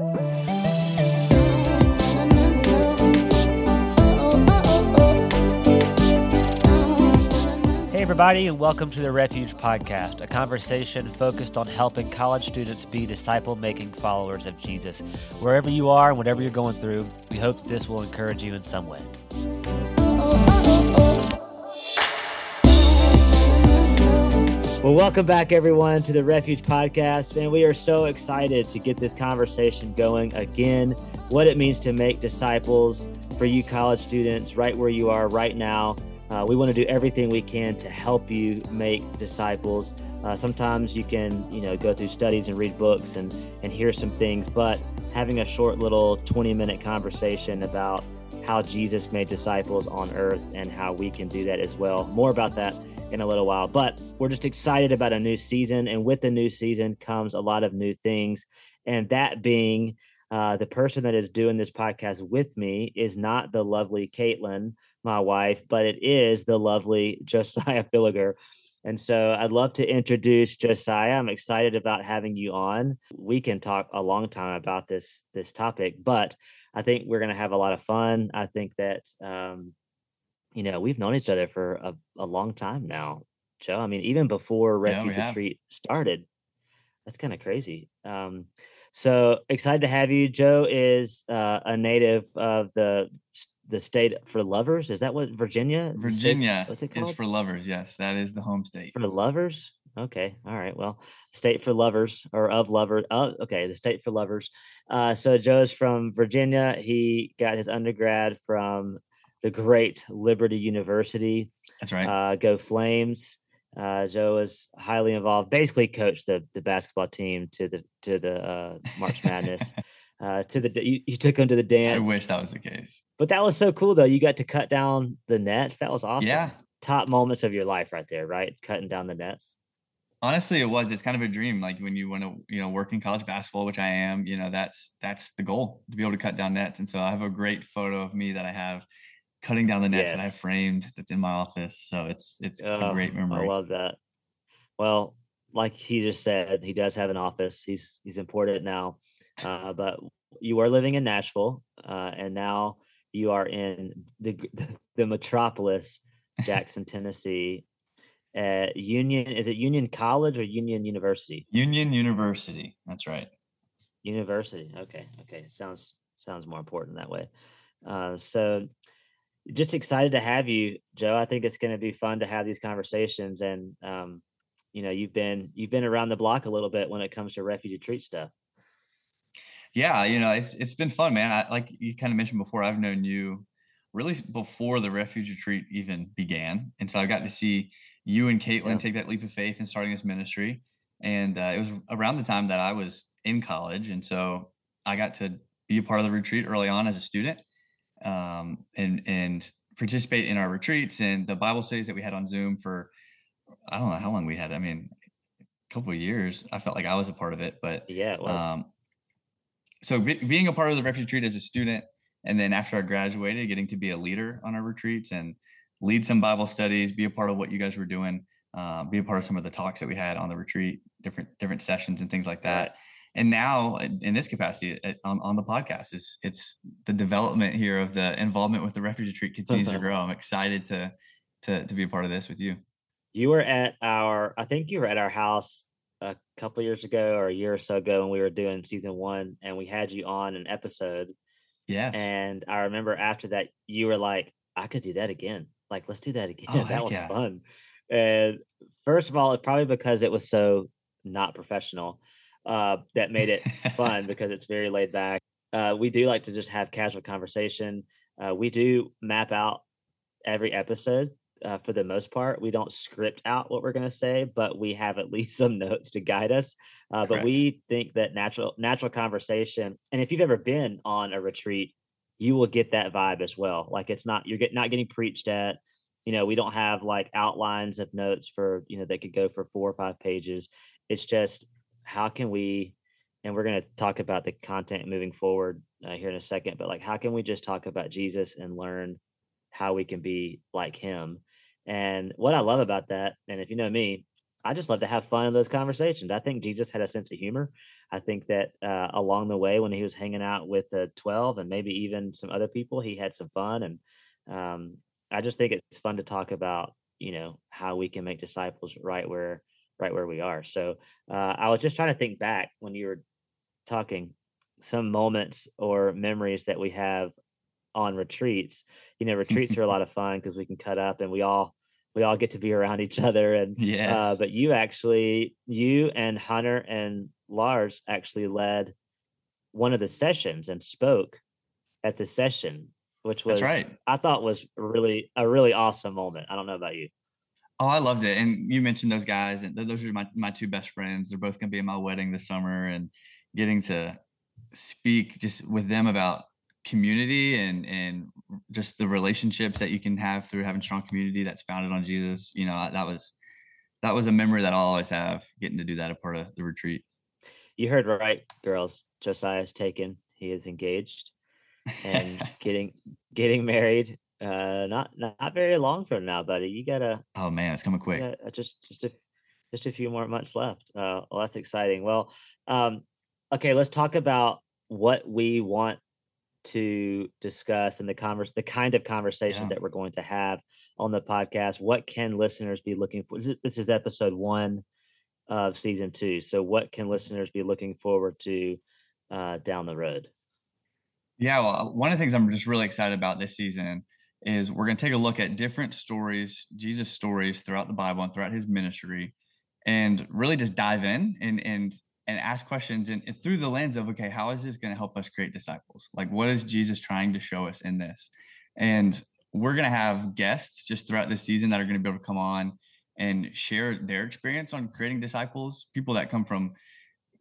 Hey, everybody, and welcome to the Refuge Podcast, a conversation focused on helping college students be disciple making followers of Jesus. Wherever you are and whatever you're going through, we hope that this will encourage you in some way. Well, welcome back, everyone, to the Refuge Podcast. And we are so excited to get this conversation going again. What it means to make disciples for you college students, right where you are right now. Uh, we want to do everything we can to help you make disciples. Uh, sometimes you can, you know, go through studies and read books and and hear some things, but having a short little 20 minute conversation about how Jesus made disciples on earth and how we can do that as well. More about that in a little while, but we're just excited about a new season. And with the new season comes a lot of new things. And that being uh, the person that is doing this podcast with me is not the lovely Caitlin, my wife, but it is the lovely Josiah Filegar. And so I'd love to introduce Josiah. I'm excited about having you on. We can talk a long time about this this topic, but I think we're going to have a lot of fun. I think that um, you know we've known each other for a, a long time now, Joe. I mean, even before Refuge have. Retreat started. That's kind of crazy. Um, so excited to have you. Joe is uh, a native of the the state for lovers. Is that what Virginia? The state- Virginia what's it is called? Is for lovers. Yes, that is the home state. for lovers. Okay, all right. Well, state for lovers or of lovers. Oh, okay, the state for lovers. Uh, so Joe's from Virginia. He got his undergrad from the great Liberty University. That's right. Uh, go Flames. Uh, Joe was highly involved. Basically, coached the the basketball team to the to the uh, March Madness. uh, to the you, you took him to the dance. I wish that was the case. But that was so cool though. You got to cut down the nets. That was awesome. Yeah, Top moments of your life right there, right? Cutting down the nets. honestly, it was. It's kind of a dream. Like when you want to, you know, work in college basketball, which I am. You know, that's that's the goal to be able to cut down nets. And so I have a great photo of me that I have cutting down the nets that I framed. That's in my office. So it's it's a great great I love that. Well, like he just said, he does have an office. He's he's important now. Uh, but you are living in Nashville, uh, and now you are in the the metropolis, Jackson, Tennessee. At Union, is it Union College or Union University? Union University. That's right. University. Okay. Okay. Sounds sounds more important that way. Uh, so just excited to have you, Joe. I think it's going to be fun to have these conversations, and um, you know, you've been you've been around the block a little bit when it comes to refuge retreat stuff. Yeah, you know, it's it's been fun, man. I, like you kind of mentioned before, I've known you really before the refuge retreat even began, and so I got to see you and Caitlin Yeah. take that leap of faith in starting this ministry. And uh, it was around the time that I was in college, and so I got to be a part of the retreat early on as a student, um, and and participate in our retreats and the Bible studies that we had on Zoom for I don't know how long we had. I mean, a couple of years. I felt like I was a part of it, but Yeah, it was. um, so be, being a part of the refuge retreat as a student, and then after I graduated, getting to be a leader on our retreats and lead some Bible studies, be a part of what you guys were doing, uh, be a part of some of the talks that we had on the retreat, different different sessions and things like that. And now, in in this capacity at, on, on the podcast, is it's the development here of the involvement with the refuge retreat continues to uh-huh. grow. I'm excited to to to be a part of this with you. you were at our, I think you were at our house a couple years ago or a year or so ago when we were doing season one, and we had you on an episode. Yes. And I remember after that, you were like, I could do that again. Like, let's do that again. Oh, that was yeah. fun. And first of all, it's probably because it was so not professional uh, that made it fun because it's very laid back. Uh, we do like to just have casual conversation. Uh, we do map out every episode uh, for the most part. We don't script out what we're going to say, but we have at least some notes to guide us. Uh, but we think that natural natural conversation, and if you've ever been on a retreat, you will get that vibe as well. Like it's not you're get, not getting preached at. You know, we don't have like outlines of notes for you know that could go for four or five pages. It's just how can we, and we're going to talk about the content moving forward uh, here in a second. But like, how can we just talk about Jesus and learn how we can be like Him? And what I love about that, and if you know me, I just love to have fun in those conversations. I think Jesus had a sense of humor. I think that uh, along the way, when he was hanging out with the 12 and maybe even some other people, he had some fun. And um, I just think it's fun to talk about, you know, how we can make disciples right where, right where we are. So uh, I was just trying to think back when you were talking some moments or memories that we have on retreats. You know, retreats are a lot of fun because we can cut up and we all we all get to be around each other and Yes. uh, but you actually you and hunter and lars actually led one of the sessions and spoke at the session which was right. i thought was really a really awesome moment i don't know about you Oh, I loved it. And you mentioned those guys, and those are my, my two best friends. They're both going to be at my wedding this summer, and getting to speak just with them about community and and just the relationships that you can have through having strong community that's founded on Jesus. You know, that was that was a memory that I'll always have getting to do that a part of the retreat. you heard right girls josiah's taken he is engaged and getting getting married uh not not very long from now buddy you gotta oh man, it's coming quick. Uh, just just a just a few more months left. Uh, well, that's exciting. Well, um, okay, let's talk about what we want to discuss and the converse, the kind of conversations Yeah. that we're going to have on the podcast. What can listeners be looking for? This is, this is episode one of season two. So, what can listeners be looking forward to uh, down the road? Yeah, well, one of the things I'm just really excited about this season is we're going to take a look at different stories, Jesus stories throughout the Bible and throughout his ministry, and really just dive in and and and ask questions and, and through the lens of okay, how is this going to help us create disciples? Like, what is Jesus trying to show us in this? And we're going to have guests just throughout this season that are going to be able to come on and share their experience on creating disciples. People that come from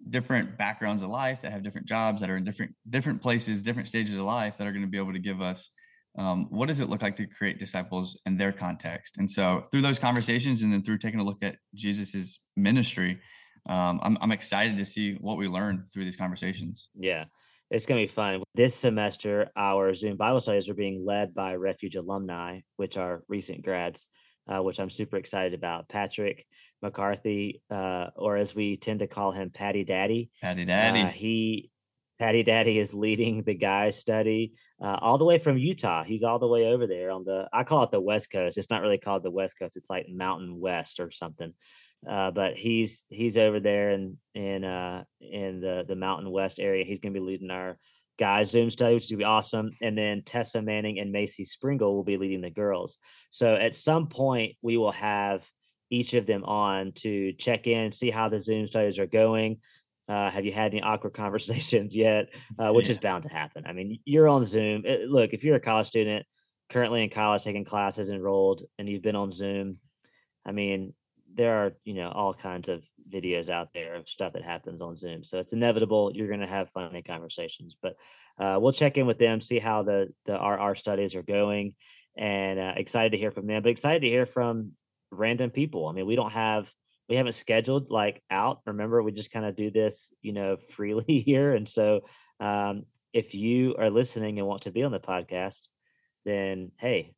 different backgrounds of life that have different jobs that are in different different places different stages of life that are going to be able to give us um, what does it look like to create disciples in their context and so through those conversations and then through taking a look at jesus's ministry um, I'm, I'm excited to see what we learn through these conversations Yeah, it's going to be fun. This semester, our Zoom Bible studies are being led by Refuge alumni, which are recent grads, uh, which I'm super excited about. Patrick McCarthy, uh, or as we tend to call him, Patty Daddy. daddy daddy Uh, he, Patty Daddy, is leading the guys study uh, all the way from Utah. He's all the way over there on the. I call it the West Coast. It's not really called the West Coast. It's like Mountain West or something. Uh, but he's he's over there in in uh, in the the Mountain West area. He's going to be leading our guys Zoom study, which is going to be awesome. And then Tessa Manning and Macy Springle will be leading the girls. So at some point, we will have each of them on to check in, see how the Zoom studies are going. Uh, have you had any awkward conversations yet? Uh, which Yeah. is bound to happen. I mean, you're on Zoom. Uh, Look, if you're a college student currently in college taking classes enrolled and you've been on Zoom, I mean, there are, you know, all kinds of videos out there of stuff that happens on Zoom. So it's inevitable you're going to have funny conversations. But uh, we'll check in with them, see how the the our, our studies are going, and uh, excited to hear from them. But excited to hear from random people. I mean, we don't have we haven't scheduled like out. Remember, we just kind of do this, you know, freely here. And so, um, if you are listening and want to be on the podcast, then hey,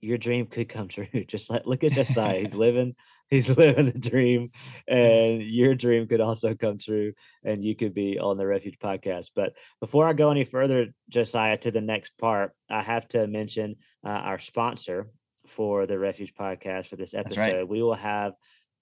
your dream could come true. Just like look at Josiah, he's living, he's living the dream, and your dream could also come true, and you could be on the Refuge podcast. But before I go any further, Josiah, to the next part, I have to mention uh, our sponsor for the Refuge podcast for this episode. right. We will have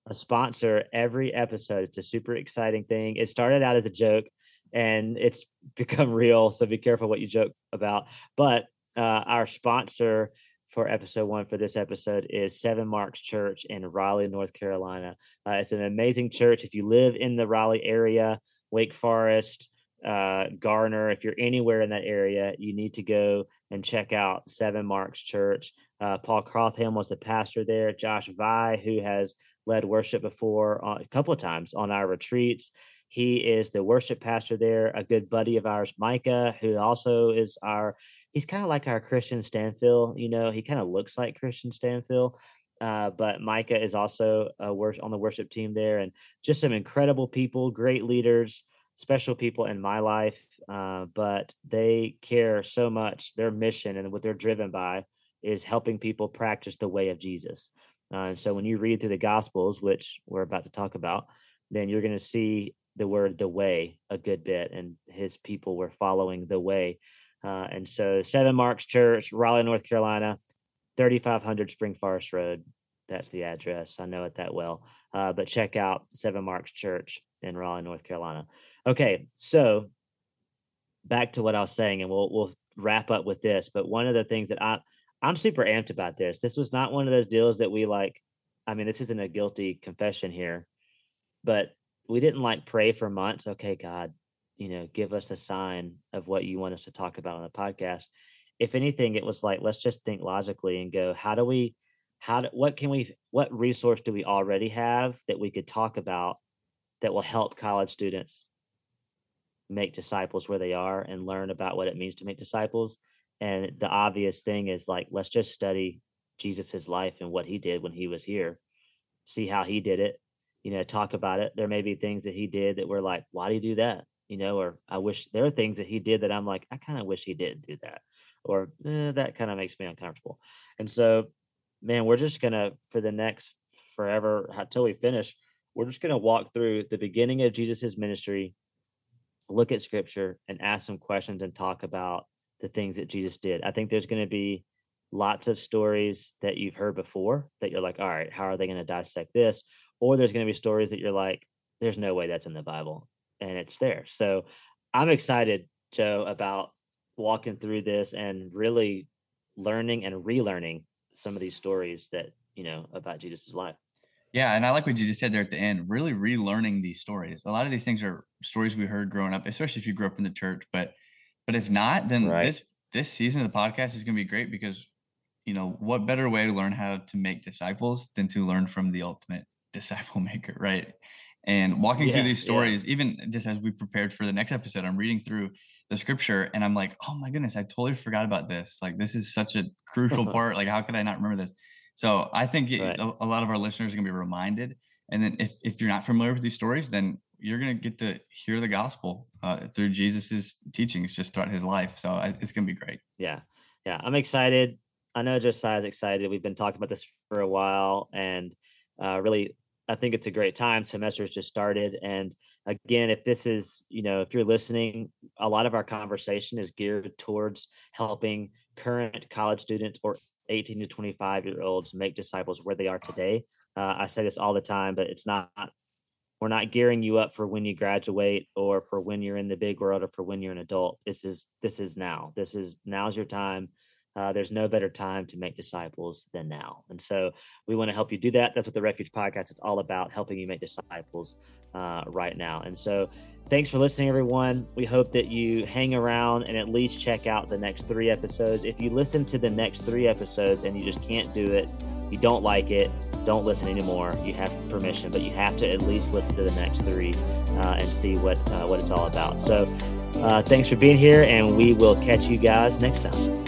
a sponsor every episode. It's a super exciting thing. It started out as a joke and it's become real. So be careful what you joke about. But uh, our sponsor for episode one for this episode is Seven Marks Church in Raleigh, North Carolina. Uh, it's an amazing church. If you live in the Raleigh area, Wake Forest, uh, Garner, if you're anywhere in that area, you need to go and check out Seven Marks Church. Uh, Paul Crotham was the pastor there. Josh Vi, who has led worship before uh, a couple of times on our retreats. He is the worship pastor there. A good buddy of ours, Micah, who also is our. He's kind of like our Kristian Stanfill. You know, he kind of looks like Kristian Stanfill. Uh, but Micah is also a wor- on the worship team there, and just some incredible people, great leaders, special people in my life. Uh, but they care so much. Their mission and what they're driven by is helping people practice the way of Jesus. Uh, and so when you read through the Gospels, which we're about to talk about, then you're going to see the word the way a good bit, and his people were following the way. Uh, and so, Seven Marks Church, Raleigh, North Carolina, 3500 Spring Forest Road. That's the address. I know it that well. Uh, but check out Seven Marks Church in Raleigh, North Carolina. Okay, so back to what I was saying, and we'll we'll wrap up with this. But one of the things that I I'm super amped about this. This was not one of those deals that we like. I mean, this isn't a guilty confession here, but we didn't like pray for months. Okay, God, you know, give us a sign of what you want us to talk about on the podcast. If anything, it was like, let's just think logically and go, how do we, how do, what can we, what resource do we already have that we could talk about that will help college students make disciples where they are and learn about what it means to make disciples? And the obvious thing is like, let's just study Jesus's life and what he did when he was here, see how he did it, you know, talk about it. There may be things that he did that were like, why do you do that? You know, or I wish there are things that he did that I'm like, I kind of wish he didn't do that, or eh, that kind of makes me uncomfortable. And so, man, we're just gonna for the next forever until we finish, we're just gonna walk through the beginning of Jesus's ministry, look at scripture, and ask some questions and talk about the things that Jesus did. I think there's going to be lots of stories that you've heard before that you're like, all right, how are they going to dissect this? Or there's going to be stories that you're like, there's no way that's in the Bible and it's there. So I'm excited, Joe, about walking through this and really learning and relearning some of these stories that, you know, about Jesus's life. Yeah, and I like what you just said there at the end. Really relearning these stories. A lot of these things are stories we heard growing up, especially if you grew up in the church. But but if not, then right. this this season of the podcast is going to be great because you know what better way to learn how to make disciples than to learn from the ultimate disciple maker, right? And walking yeah, through these stories, yeah. even just as we prepared for the next episode, I'm reading through the scripture and I'm like, oh my goodness, I totally forgot about this. Like, this is such a crucial part. Like, how could I not remember this? So I think right. a, a, lot of our listeners are going to be reminded. And then if, if you're not familiar with these stories, then you're going to get to hear the gospel uh, through Jesus's teachings just throughout his life. So I, it's going to be great. Yeah. Yeah. I'm excited. I know Josiah's excited. We've been talking about this for a while and uh, really, I think it's a great time. Semester's just started. And again, if this is, you know, if you're listening, a lot of our conversation is geared towards helping current college students or 18 to 25 year olds make disciples where they are today. Uh, I say this all the time, but it's not we're not gearing you up for when you graduate or for when you're in the big world or for when you're an adult. This is this is now. This is now's your time. Uh, there's no better time to make disciples than now. And so we want to help you do that. That's what the refuge podcast is all about helping you make disciples uh, right now. And so thanks for listening everyone. We hope that you hang around and at least check out the next three episodes. If you listen to the next three episodes and you just can't do it you don't like it, don't listen anymore. You have permission, but you have to at least listen to the next three uh, and see what uh, what it's all about. So, uh, thanks for being here, and we will catch you guys next time.